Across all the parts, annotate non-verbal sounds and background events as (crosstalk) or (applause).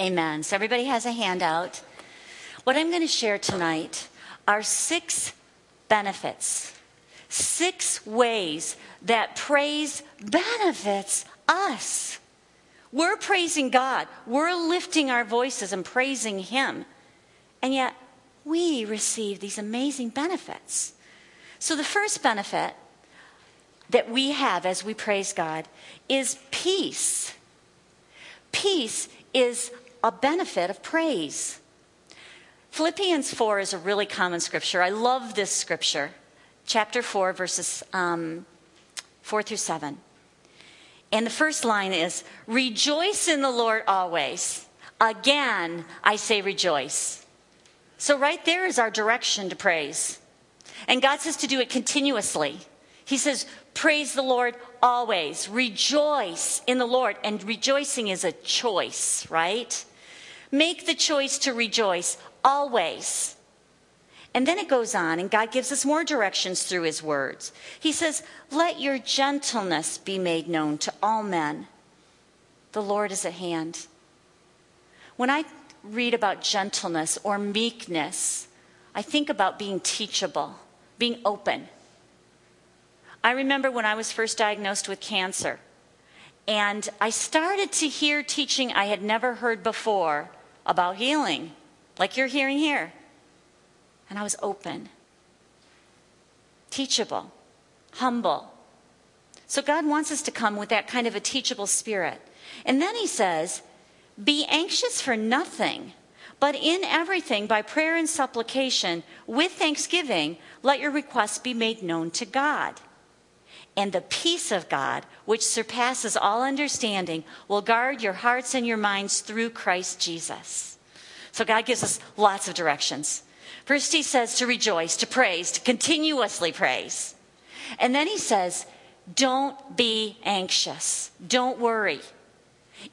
Amen. So everybody has a handout. What I'm going to share tonight are six benefits, six ways that praise benefits us. We're praising God, we're lifting our voices and praising Him, and yet we receive these amazing benefits. So, the first benefit that we have as we praise God is peace. Peace is a benefit of praise. Philippians 4 is a really common scripture. I love this scripture, chapter 4, verses um, 4 through 7. And the first line is Rejoice in the Lord always. Again, I say rejoice. So, right there is our direction to praise. And God says to do it continuously. He says, Praise the Lord always. Rejoice in the Lord. And rejoicing is a choice, right? Make the choice to rejoice always. And then it goes on, and God gives us more directions through his words. He says, Let your gentleness be made known to all men. The Lord is at hand. When I read about gentleness or meekness, I think about being teachable, being open. I remember when I was first diagnosed with cancer, and I started to hear teaching I had never heard before about healing, like you're hearing here. And I was open, teachable, humble. So God wants us to come with that kind of a teachable spirit. And then he says, Be anxious for nothing, but in everything, by prayer and supplication, with thanksgiving, let your requests be made known to God. And the peace of God, which surpasses all understanding, will guard your hearts and your minds through Christ Jesus. So God gives us lots of directions. First, he says to rejoice, to praise, to continuously praise. And then he says, don't be anxious. Don't worry.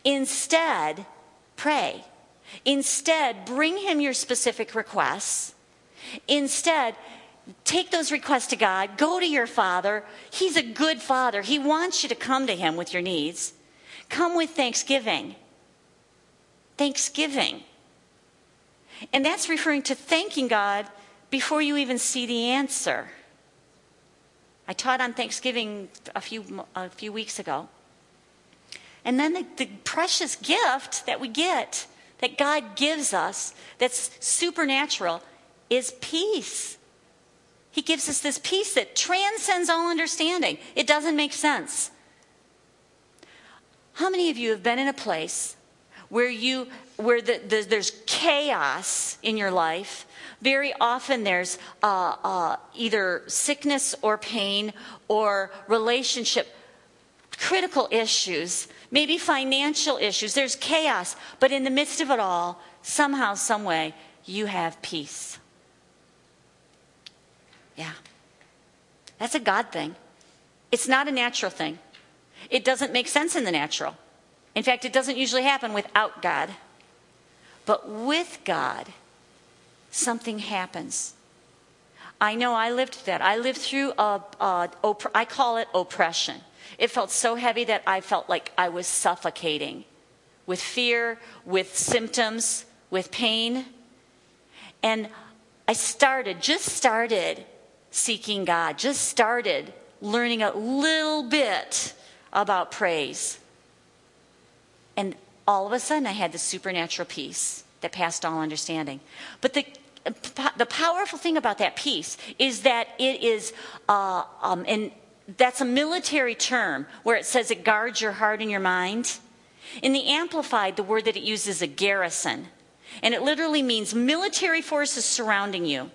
Instead, pray. Instead, bring him your specific requests. Instead, take those requests to God. Go to your father. He's a good father. He wants you to come to him with your needs. Come with thanksgiving. Thanksgiving. And that's referring to thanking God before you even see the answer. I taught on Thanksgiving a few, a few weeks ago. And then the, the precious gift that we get, that God gives us, that's supernatural, is peace. He gives us this peace that transcends all understanding. It doesn't make sense. How many of you have been in a place where you where the, the, there's chaos in your life very often there's uh, uh, either sickness or pain or relationship critical issues maybe financial issues there's chaos but in the midst of it all somehow some way you have peace yeah that's a god thing it's not a natural thing it doesn't make sense in the natural in fact, it doesn't usually happen without God. But with God, something happens. I know I lived that. I lived through a, a I call it oppression. It felt so heavy that I felt like I was suffocating with fear, with symptoms, with pain. And I started, just started seeking God, just started learning a little bit about praise. And all of a sudden, I had this supernatural peace that passed all understanding. But the the powerful thing about that peace is that it is, uh, um, and that's a military term where it says it guards your heart and your mind. In the Amplified, the word that it uses is a garrison. And it literally means military forces surrounding you.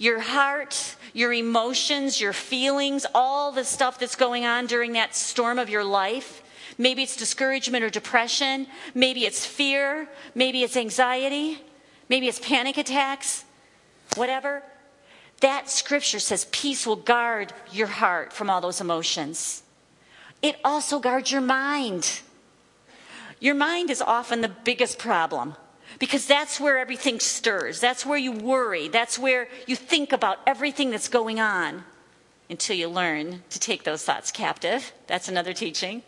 Your heart, your emotions, your feelings, all the stuff that's going on during that storm of your life Maybe it's discouragement or depression. Maybe it's fear. Maybe it's anxiety. Maybe it's panic attacks. Whatever. That scripture says peace will guard your heart from all those emotions. It also guards your mind. Your mind is often the biggest problem because that's where everything stirs. That's where you worry. That's where you think about everything that's going on until you learn to take those thoughts captive. That's another teaching.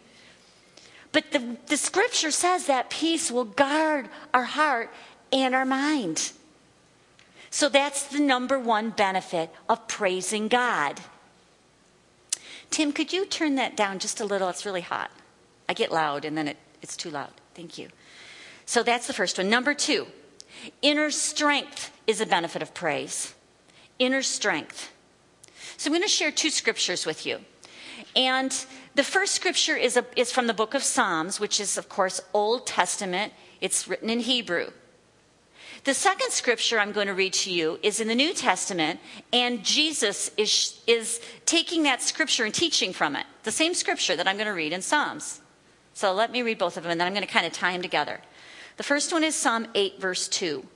But the, the scripture says that peace will guard our heart and our mind. So that's the number one benefit of praising God. Tim, could you turn that down just a little? It's really hot. I get loud and then it, it's too loud. Thank you. So that's the first one. Number two, inner strength is a benefit of praise. Inner strength. So I'm going to share two scriptures with you. And the first scripture is, a, is from the book of Psalms, which is, of course, Old Testament. It's written in Hebrew. The second scripture I'm going to read to you is in the New Testament, and Jesus is, is taking that scripture and teaching from it. The same scripture that I'm going to read in Psalms. So let me read both of them, and then I'm going to kind of tie them together. The first one is Psalm 8, verse 2.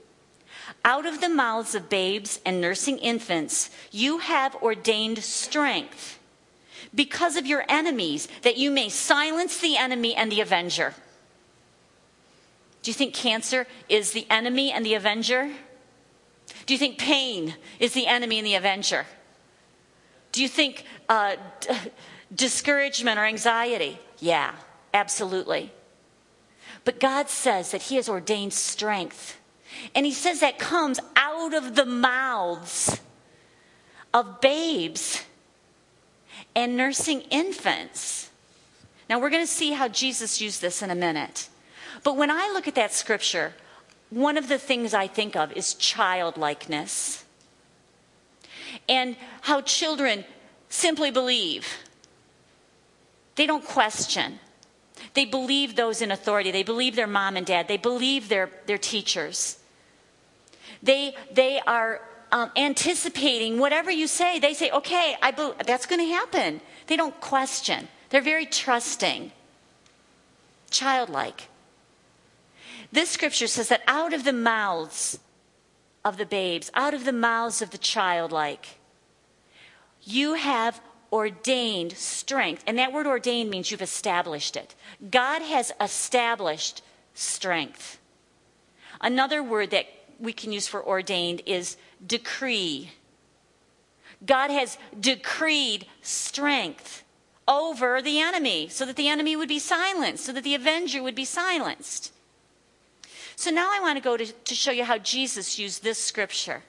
Out of the mouths of babes and nursing infants, you have ordained strength because of your enemies, that you may silence the enemy and the avenger. Do you think cancer is the enemy and the avenger? Do you think pain is the enemy and the avenger? Do you think uh, d- discouragement or anxiety? Yeah, absolutely. But God says that He has ordained strength. And He says that comes out of the mouths of babes and nursing infants. Now, we're going to see how Jesus used this in a minute. But when I look at that scripture, one of the things I think of is childlikeness and how children simply believe. They don't question. They believe those in authority. They believe their mom and dad. They believe their, their teachers. They, they are um, anticipating whatever you say. They say, okay, I be- that's going to happen. They don't question. They're very trusting, childlike. This scripture says that out of the mouths of the babes, out of the mouths of the childlike, you have ordained strength. And that word ordained means you've established it. God has established strength. Another word that we can use for ordained is decree. God has decreed strength over the enemy so that the enemy would be silenced, so that the avenger would be silenced. So now I want to go to, to show you how Jesus used this scripture.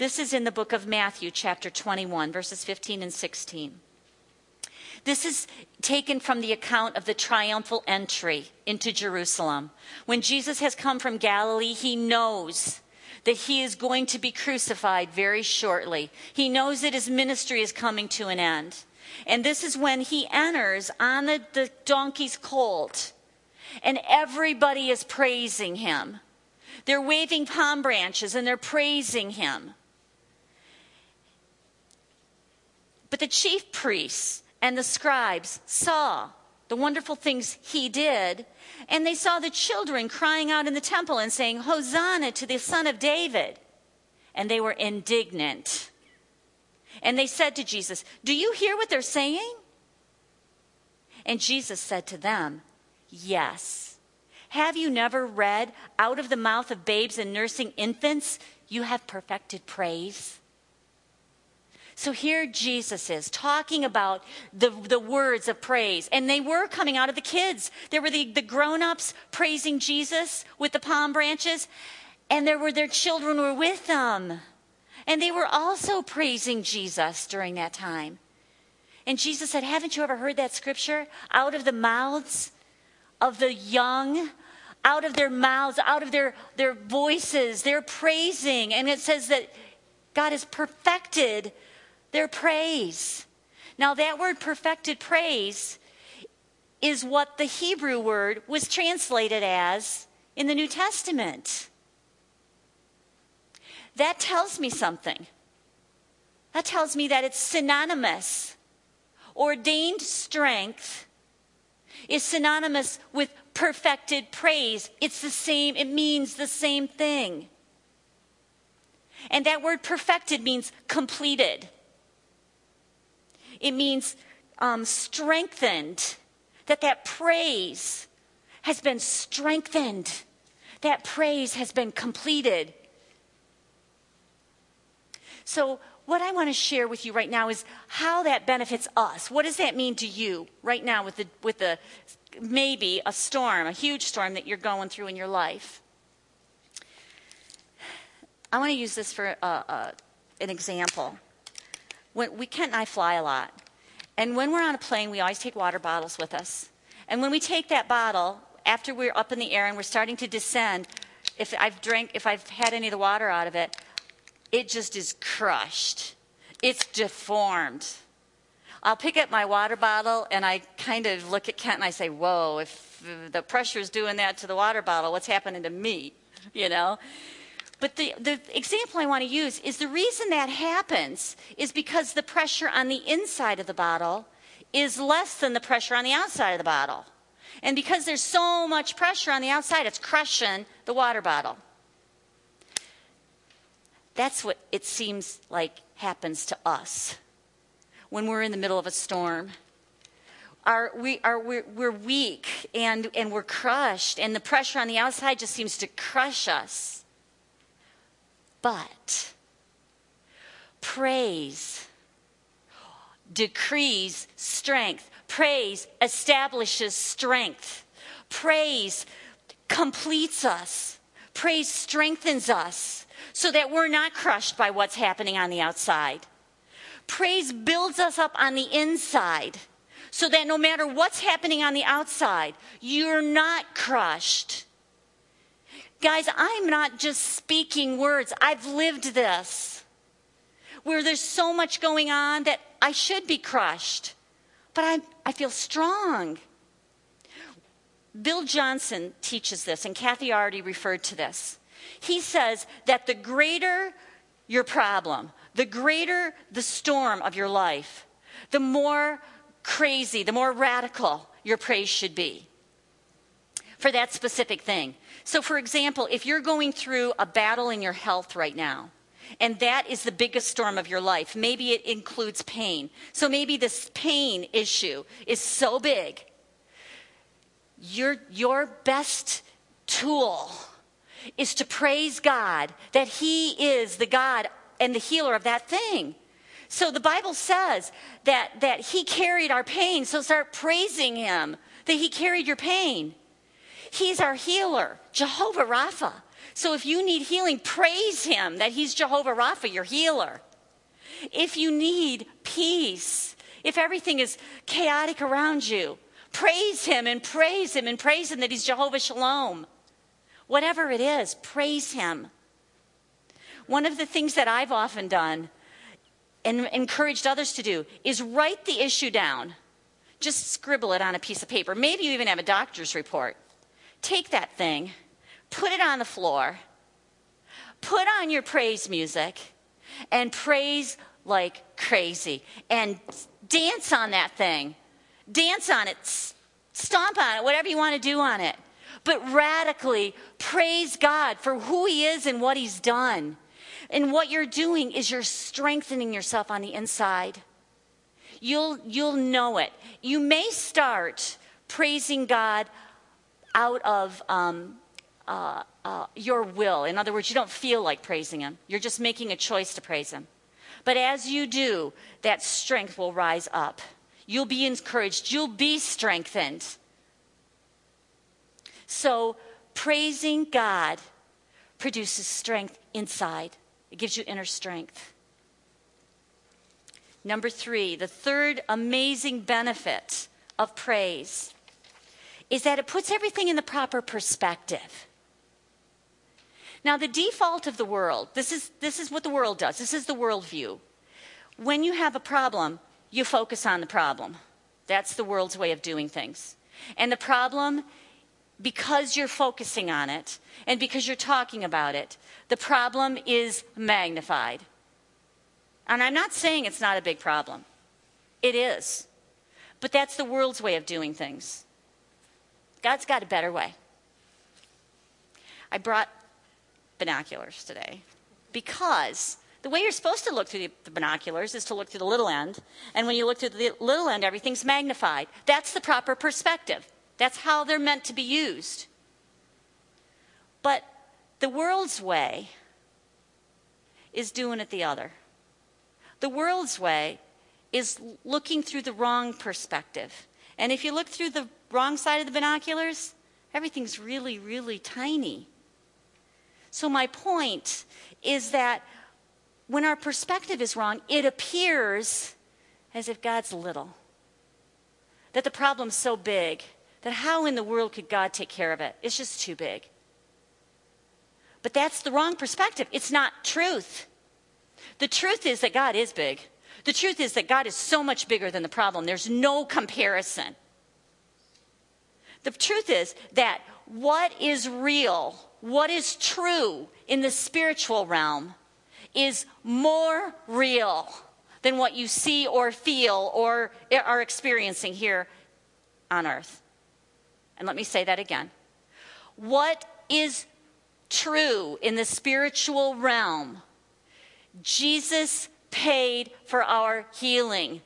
This is in the book of Matthew, chapter 21, verses 15 and 16. This is taken from the account of the triumphal entry into Jerusalem. When Jesus has come from Galilee, he knows that he is going to be crucified very shortly. He knows that his ministry is coming to an end. And this is when he enters on the, the donkey's colt, and everybody is praising him. They're waving palm branches and they're praising him. But the chief priests and the scribes saw the wonderful things he did, and they saw the children crying out in the temple and saying, Hosanna to the Son of David. And they were indignant. And they said to Jesus, Do you hear what they're saying? And Jesus said to them, Yes. Have you never read, out of the mouth of babes and nursing infants, you have perfected praise? So here Jesus is talking about the, the words of praise. And they were coming out of the kids. There were the, the grown ups praising Jesus with the palm branches, and there were their children were with them. And they were also praising Jesus during that time. And Jesus said, Haven't you ever heard that scripture? Out of the mouths of the young, out of their mouths, out of their, their voices, they're praising. And it says that God has perfected their praise. Now, that word perfected praise is what the Hebrew word was translated as in the New Testament. That tells me something. That tells me that it's synonymous. Ordained strength is synonymous with perfected praise. It's the same, it means the same thing. And that word perfected means completed. It means um, strengthened, that that praise has been strengthened, that praise has been completed. So, what I want to share with you right now is how that benefits us. What does that mean to you right now with the, with the maybe a storm, a huge storm that you're going through in your life? I want to use this for uh, uh, an example. When we Kent and I fly a lot, and when we're on a plane, we always take water bottles with us. And when we take that bottle, after we're up in the air and we're starting to descend, if I've drank, if I've had any of the water out of it, it just is crushed. It's deformed. I'll pick up my water bottle and I kind of look at Kent and I say, Whoa, if the pressure's doing that to the water bottle, what's happening to me? (laughs) You know? But the, the example I want to use is the reason that happens is because the pressure on the inside of the bottle is less than the pressure on the outside of the bottle. And because there's so much pressure on the outside, it's crushing the water bottle. That's what it seems like happens to us when we're in the middle of a storm. We are, we're, we're weak and, and we're crushed, and the pressure on the outside just seems to crush us. But praise decrees strength. Praise establishes strength. Praise completes us. Praise strengthens us so that we're not crushed by what's happening on the outside. Praise builds us up on the inside so that no matter what's happening on the outside, you're not crushed. Guys, I'm not just speaking words, I've lived this. Where there's so much going on that I should be crushed, but I, I feel strong. Bill Johnson teaches this, and Kathy already referred to this. He says that the greater your problem, the greater the storm of your life, the more crazy, the more radical your praise should be for that specific thing. So, for example, if you're going through a battle in your health right now, and that is the biggest storm of your life, maybe it includes pain. So, maybe this pain issue is so big, your, your best tool is to praise God that He is the God and the healer of that thing. So the Bible says that, that He carried our pain, so start praising Him that He carried your pain. He's our healer, Jehovah Rapha. So if you need healing, praise Him that He's Jehovah Rapha, your healer. If you need peace, if everything is chaotic around you, praise Him and praise Him and praise Him that He's Jehovah Shalom. Whatever it is, praise Him. One of the things that I've often done and encouraged others to do is write the issue down. Just scribble it on a piece of paper. Maybe you even have a doctor's report. Take that thing, put it on the floor, put on your praise music, and praise like crazy. And dance on that thing. Dance on it, stomp on it, whatever you want to do on it but radically praise God for who He is and what He's done. And what you're doing is you're strengthening yourself on the inside. You'll, you'll know it. You may start praising God out of um, uh, uh, your will. In other words, you don't feel like praising Him, you're just making a choice to praise Him. But as you do, that strength will rise up. You'll be encouraged, you'll be strengthened. So, praising God produces strength inside, it gives you inner strength. Number three, the third amazing benefit of praise is that it puts everything in the proper perspective. Now, the default of the world, this is, this is what the world does, this is the worldview. When you have a problem, you focus on the problem. That's the world's way of doing things. And the problem because you're focusing on it and because you're talking about it, the problem is magnified. And I'm not saying it's not a big problem, it is. But that's the world's way of doing things. God's got a better way. I brought binoculars today because the way you're supposed to look through the binoculars is to look through the little end. And when you look through the little end, everything's magnified. That's the proper perspective. That's how they're meant to be used. But the world's way is doing it the other. The world's way is looking through the wrong perspective. And if you look through the wrong side of the binoculars, everything's really, really tiny. So, my point is that when our perspective is wrong, it appears as if God's little. That the problem's so big that how in the world could God take care of it? It's just too big. But that's the wrong perspective. It's not truth. The truth is that God is big. The truth is that God is so much bigger than the problem. There's no comparison. The truth is that what is real, what is true in the spiritual realm, is more real than what you see or feel or are experiencing here on earth. And let me say that again. What is true in the spiritual realm? Jesus paid for our healing.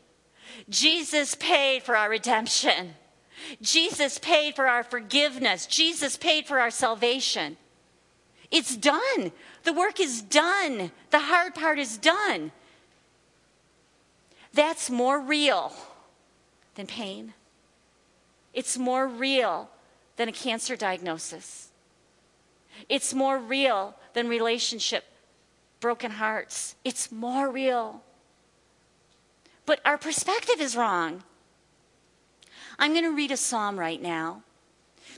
Jesus paid for our redemption. Jesus paid for our forgiveness. Jesus paid for our salvation. It's done. The work is done. The hard part is done. That's more real than pain. It's more real than a cancer diagnosis. It's more real than relationship broken hearts. It's more real. But our perspective is wrong. I'm going to read a psalm right now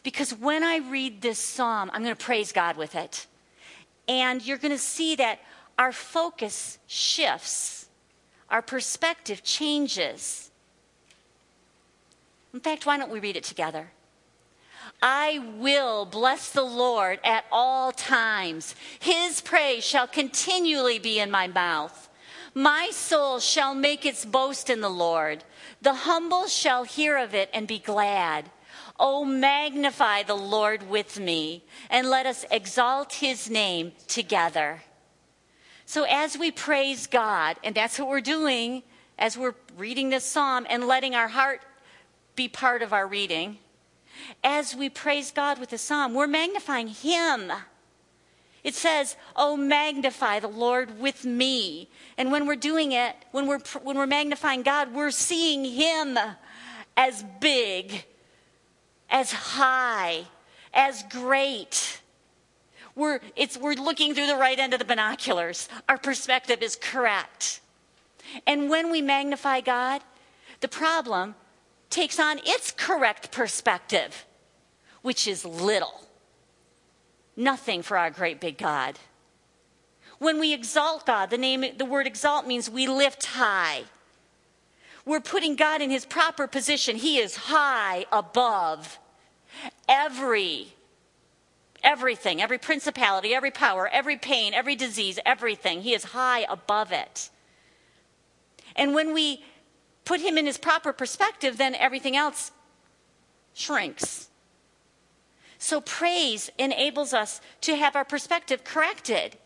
because when I read this psalm, I'm going to praise God with it. And you're going to see that our focus shifts, our perspective changes. In fact, why don't we read it together? I will bless the Lord at all times. His praise shall continually be in my mouth. My soul shall make its boast in the Lord. The humble shall hear of it and be glad. Oh, magnify the Lord with me, and let us exalt his name together. So, as we praise God, and that's what we're doing as we're reading this psalm and letting our heart be part of our reading, as we praise God with the psalm, we're magnifying Him. It says, Oh, magnify the Lord with me. And when we're doing it, when we're, when we're magnifying God, we're seeing Him as big, as high, as great. We're, it's, we're looking through the right end of the binoculars. Our perspective is correct. And when we magnify God, the problem takes on its correct perspective, which is little. Nothing for our great big God. When we exalt God, the name the word exalt means we lift high. We're putting God in his proper position. He is high above every everything, every principality, every power, every pain, every disease, everything. He is high above it. And when we put him in his proper perspective, then everything else shrinks. So praise enables us to have our perspective corrected.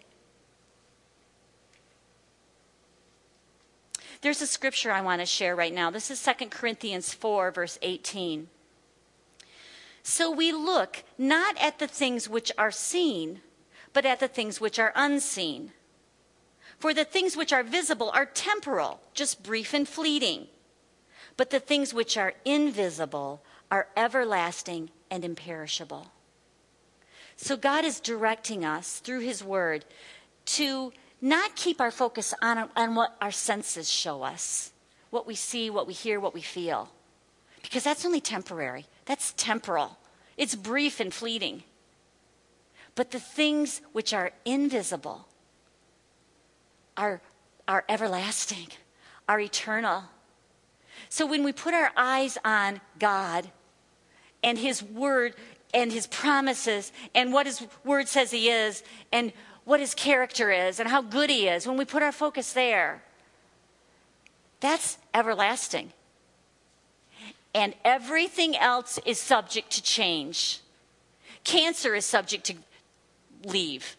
There's a scripture I want to share right now. This is 2 Corinthians 4, verse 18. So we look not at the things which are seen, but at the things which are unseen. For the things which are visible are temporal, just brief and fleeting. But the things which are invisible are everlasting and imperishable. So God is directing us through His Word to not keep our focus on, on what our senses show us, what we see, what we hear, what we feel, because that's only temporary. That's temporal, it's brief and fleeting. But the things which are invisible, are, are everlasting, are eternal. So when we put our eyes on God and His Word and His promises and what His Word says He is and what His character is and how good He is, when we put our focus there, that's everlasting. And everything else is subject to change. Cancer is subject to leave.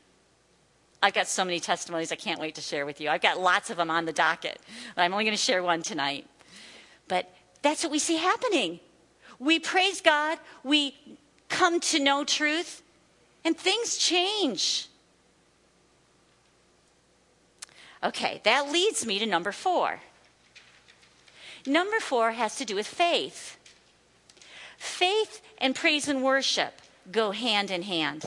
I've got so many testimonies I can't wait to share with you. I've got lots of them on the docket, but I'm only going to share one tonight. But that's what we see happening. We praise God, we come to know truth, and things change. Okay, that leads me to number four. Number four has to do with faith. Faith and praise and worship go hand in hand.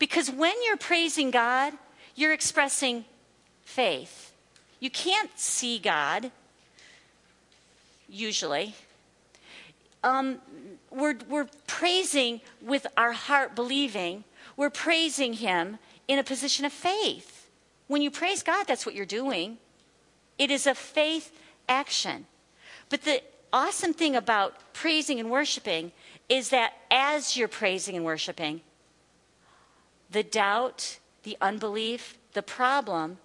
Because when you're praising God, you're expressing faith. You can't see God, usually. Um, we're, we're praising with our heart believing, we're praising Him in a position of faith. When you praise God, that's what you're doing. It is a faith action. But the awesome thing about praising and worshiping is that as you're praising and worshiping, the doubt, the unbelief, the problem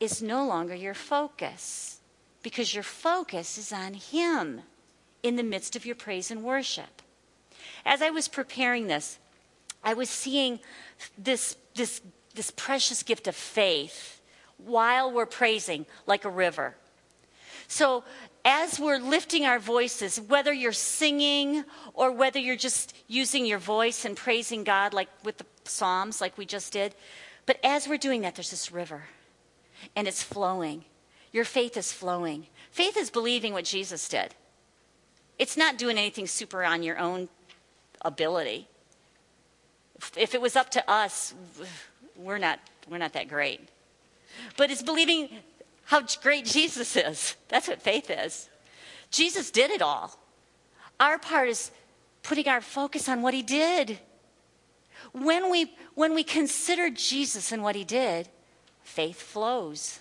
is no longer your focus because your focus is on Him in the midst of your praise and worship. As I was preparing this, I was seeing this, this, this precious gift of faith while we're praising like a river. So, as we're lifting our voices, whether you're singing or whether you're just using your voice and praising God, like with the Psalms, like we just did, but as we're doing that, there's this river and it's flowing. Your faith is flowing. Faith is believing what Jesus did. It's not doing anything super on your own ability. If it was up to us, we're not, we're not that great. But it's believing how great Jesus is. That's what faith is. Jesus did it all. Our part is putting our focus on what he did. When we, when we consider Jesus and what he did, faith flows.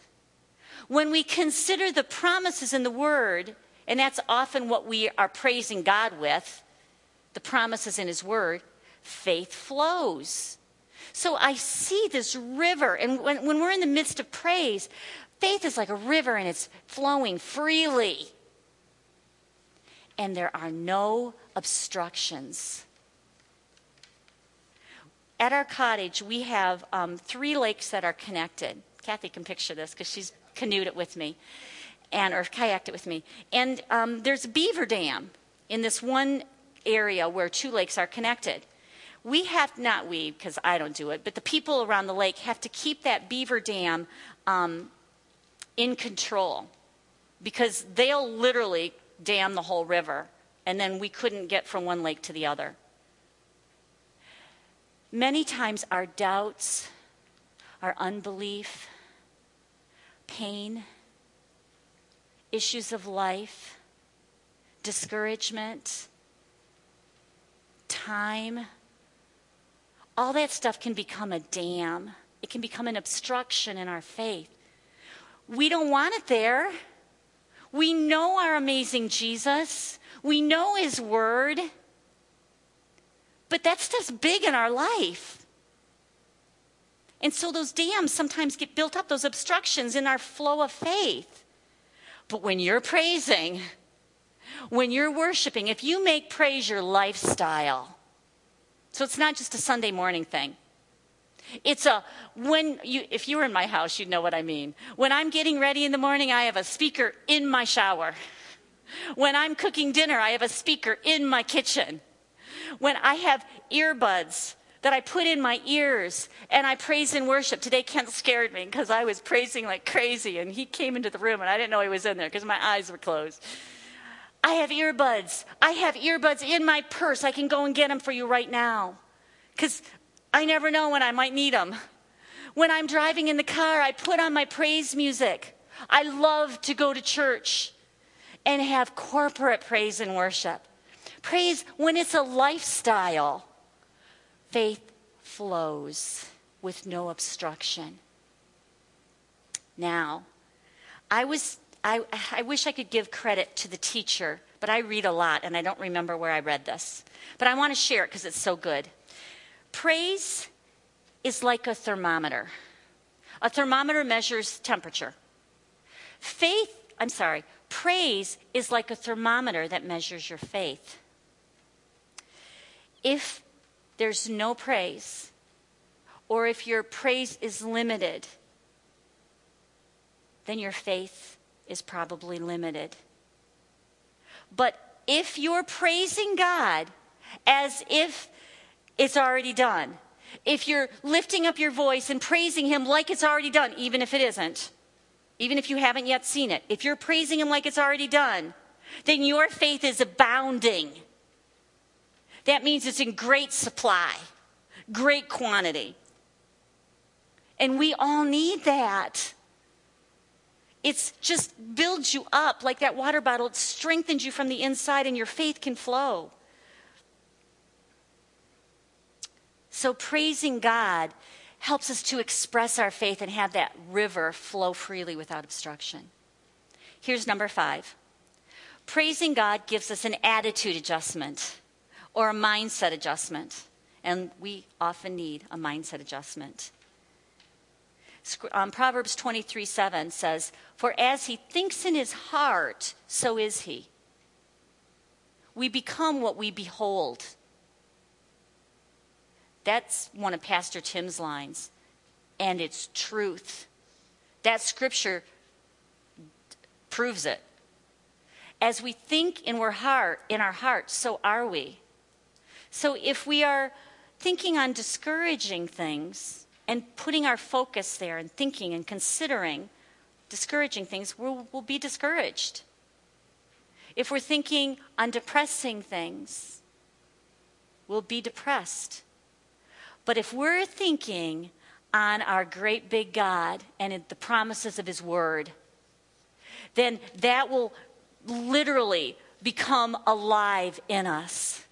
When we consider the promises in the word, and that's often what we are praising God with the promises in his word, faith flows. So I see this river, and when, when we're in the midst of praise, Faith is like a river and it's flowing freely. And there are no obstructions. At our cottage, we have um, three lakes that are connected. Kathy can picture this because she's canoed it with me and or kayaked it with me. And um, there's a beaver dam in this one area where two lakes are connected. We have not we because I don't do it, but the people around the lake have to keep that beaver dam um, in control because they'll literally dam the whole river, and then we couldn't get from one lake to the other. Many times, our doubts, our unbelief, pain, issues of life, discouragement, time, all that stuff can become a dam. It can become an obstruction in our faith. We don't want it there. We know our amazing Jesus. We know his word. But that stuff's big in our life. And so those dams sometimes get built up, those obstructions in our flow of faith. But when you're praising, when you're worshiping, if you make praise your lifestyle, so it's not just a Sunday morning thing. It's a when you if you were in my house, you'd know what I mean. When I'm getting ready in the morning, I have a speaker in my shower. When I'm cooking dinner, I have a speaker in my kitchen. When I have earbuds that I put in my ears and I praise and worship. Today Kent scared me because I was praising like crazy and he came into the room and I didn't know he was in there because my eyes were closed. I have earbuds. I have earbuds in my purse. I can go and get them for you right now. Because I never know when I might need them. When I'm driving in the car, I put on my praise music. I love to go to church and have corporate praise and worship. Praise when it's a lifestyle. Faith flows with no obstruction. Now, I was I, I wish I could give credit to the teacher, but I read a lot and I don't remember where I read this. But I want to share it because it's so good. Praise is like a thermometer. A thermometer measures temperature. Faith, I'm sorry, praise is like a thermometer that measures your faith. If there's no praise, or if your praise is limited, then your faith is probably limited. But if you're praising God as if it's already done. If you're lifting up your voice and praising Him like it's already done, even if it isn't, even if you haven't yet seen it, if you're praising Him like it's already done, then your faith is abounding. That means it's in great supply, great quantity. And we all need that. It's just builds you up like that water bottle. It strengthens you from the inside, and your faith can flow. So, praising God helps us to express our faith and have that river flow freely without obstruction. Here's number five praising God gives us an attitude adjustment or a mindset adjustment. And we often need a mindset adjustment. Um, Proverbs 23 7 says, For as he thinks in his heart, so is he. We become what we behold. That's one of Pastor Tim's lines, and it's truth. That scripture proves it. As we think in our heart, in our hearts, so are we. So if we are thinking on discouraging things and putting our focus there and thinking and considering discouraging things, we'll, we'll be discouraged. If we're thinking on depressing things, we'll be depressed. But if we're thinking on our great big God and the promises of His Word, then that will literally become alive in us.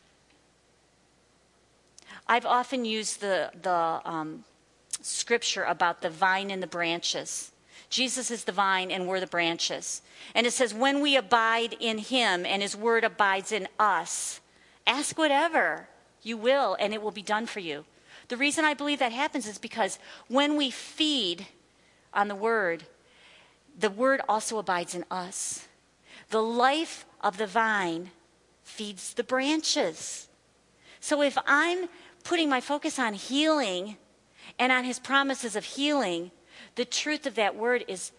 I've often used the, the um, scripture about the vine and the branches. Jesus is the vine and we're the branches. And it says, when we abide in him and his word abides in us, ask whatever you will and it will be done for you. The reason I believe that happens is because when we feed on the Word, the Word also abides in us. The life of the vine feeds the branches. So if I'm putting my focus on healing and on His promises of healing, the truth of that Word is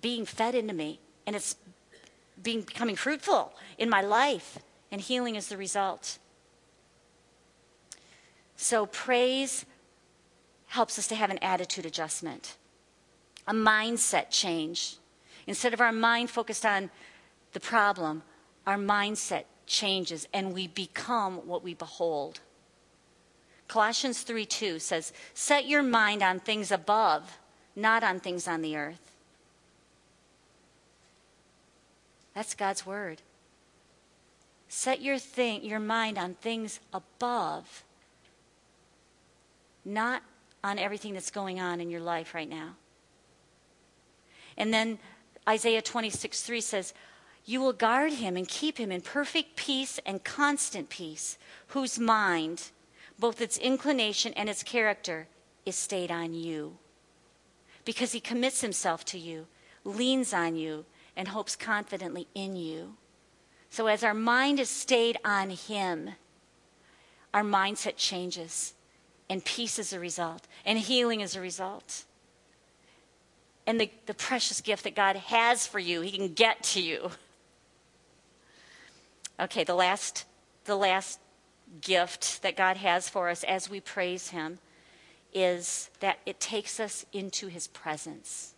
being fed into me and it's being becoming fruitful in my life and healing is the result so, praise helps us to have an attitude adjustment, a mindset change. Instead of our mind focused on the problem, our mindset changes and we become what we behold. Colossians 3 2 says, Set your mind on things above, not on things on the earth. That's God's word. Set your, thing, your mind on things above not on everything that's going on in your life right now. And then Isaiah 26 3 says, You will guard him and keep him in perfect peace and constant peace, whose mind, both its inclination and its character, is stayed on you. Because he commits himself to you, leans on you, and hopes confidently in you. So as our mind is stayed on him, our mindset changes and peace is a result, and healing is a result. And the, the precious gift that God has for you, He can get to you. Okay, the last, the last gift that God has for us as we praise Him is that it takes us into His presence.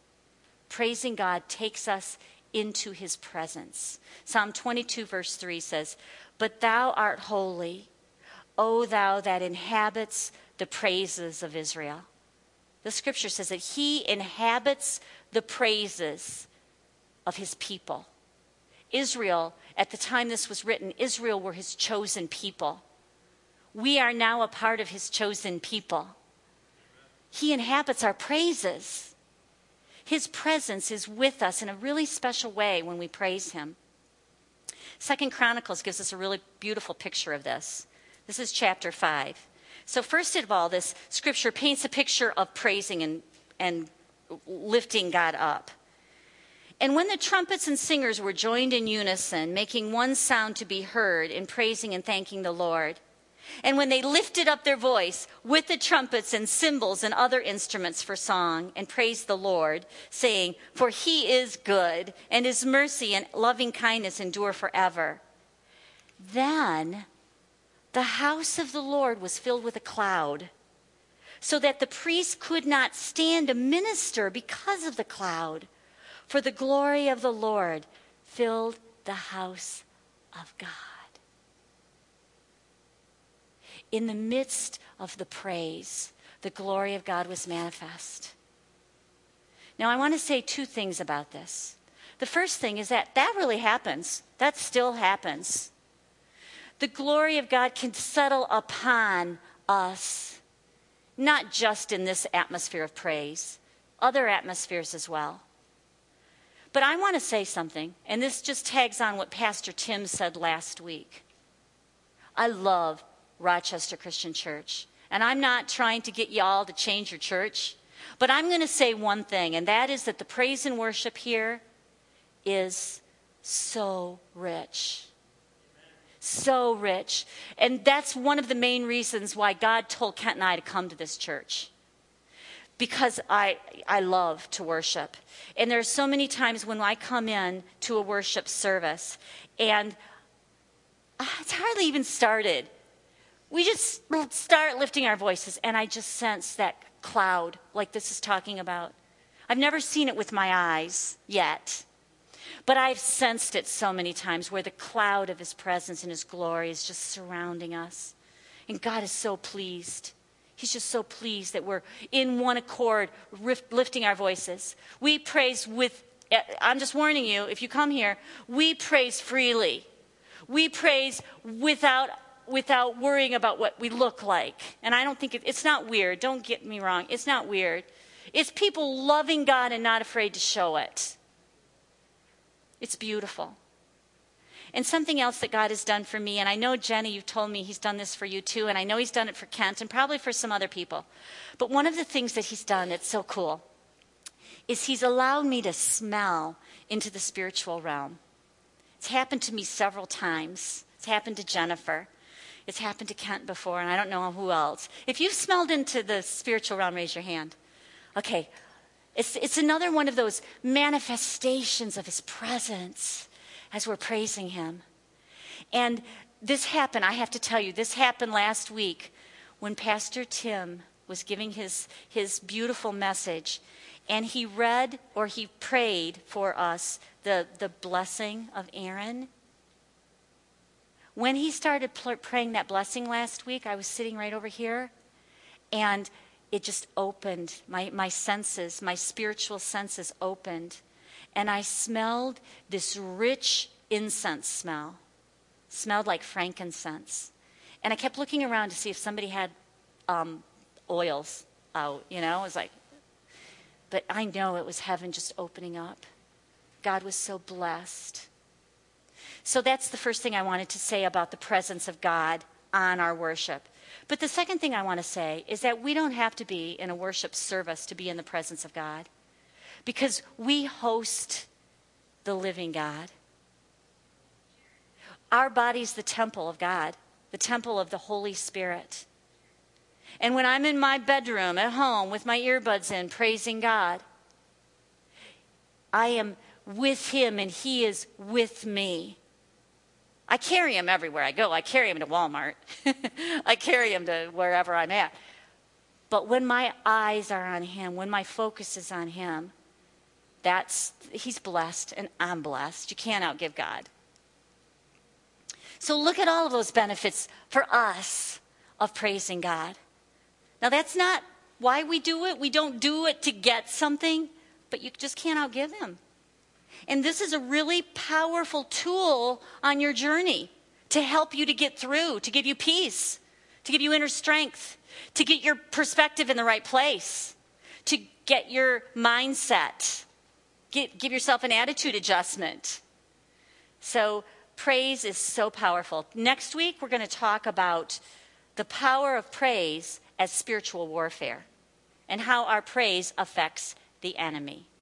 Praising God takes us into His presence. Psalm 22, verse 3 says, But thou art holy, O thou that inhabits the praises of Israel. The scripture says that he inhabits the praises of his people. Israel, at the time this was written, Israel were his chosen people. We are now a part of his chosen people. He inhabits our praises. His presence is with us in a really special way when we praise him. Second Chronicles gives us a really beautiful picture of this. This is chapter 5. So, first of all, this scripture paints a picture of praising and, and lifting God up. And when the trumpets and singers were joined in unison, making one sound to be heard in praising and thanking the Lord, and when they lifted up their voice with the trumpets and cymbals and other instruments for song and praised the Lord, saying, For he is good, and his mercy and loving kindness endure forever, then the house of the Lord was filled with a cloud, so that the priest could not stand to minister because of the cloud, For the glory of the Lord filled the house of God. In the midst of the praise, the glory of God was manifest. Now, I want to say two things about this. The first thing is that that really happens, that still happens. The glory of God can settle upon us, not just in this atmosphere of praise, other atmospheres as well. But I want to say something, and this just tags on what Pastor Tim said last week. I love Rochester Christian Church, and I'm not trying to get y'all to change your church, but I'm going to say one thing, and that is that the praise and worship here is so rich. So rich. And that's one of the main reasons why God told Kent and I to come to this church because I, I love to worship. And there are so many times when I come in to a worship service and ah, it's hardly even started. We just start lifting our voices, and I just sense that cloud like this is talking about. I've never seen it with my eyes yet, but I've sensed it so many times where the cloud of His presence and His glory is just surrounding us. And God is so pleased. He's just so pleased that we're in one accord, lifting our voices. We praise with, eh, I'm just warning you, if you come here, we praise freely. We praise without, without worrying about what we look like. And I don't think it, it's not weird. Don't get me wrong. It's not weird. It's people loving God and not afraid to show it. It's beautiful. And something else that God has done for me, and I know, Jenny, you've told me He's done this for you too, and I know He's done it for Kent and probably for some other people. But one of the things that He's done that's so cool is He's allowed me to smell into the spiritual realm. It's happened to me several times. It's happened to Jennifer. It's happened to Kent before, and I don't know who else. If you've smelled into the spiritual realm, raise your hand. Okay. It's, it's another one of those manifestations of his presence as we're praising Him. And this happened, I have to tell you, this happened last week when Pastor Tim was giving his, his beautiful message. And he read or he prayed for us the, the blessing of Aaron. When he started praying that blessing last week, I was sitting right over here, and it just opened. My, my senses, my spiritual senses opened and I smelled this rich incense smell. Smelled like frankincense. And I kept looking around to see if somebody had um, oils out, you know? It was like, but I know it was heaven just opening up. God was so blessed. So that's the first thing I wanted to say about the presence of God on our worship. But the second thing I want to say is that we don't have to be in a worship service to be in the presence of God because we host the living God. Our body's the temple of God, the temple of the Holy Spirit. And when I'm in my bedroom at home with my earbuds in, praising God, I am with Him and He is with me. I carry Him everywhere I go. I carry Him to Walmart, (laughs) I carry Him to wherever I'm at. But when my eyes are on Him, when my focus is on Him, that's, he's blessed and I'm blessed. You can't outgive God. So look at all of those benefits for us of praising God. Now, that's not why we do it. We don't do it to get something, but you just can't outgive Him. And this is a really powerful tool on your journey to help you to get through, to give you peace, to give you inner strength, to get your perspective in the right place, to get your mindset Get, give yourself an attitude adjustment. So, praise is so powerful. Next week, we're going to talk about the power of praise as spiritual warfare and how our praise affects the enemy.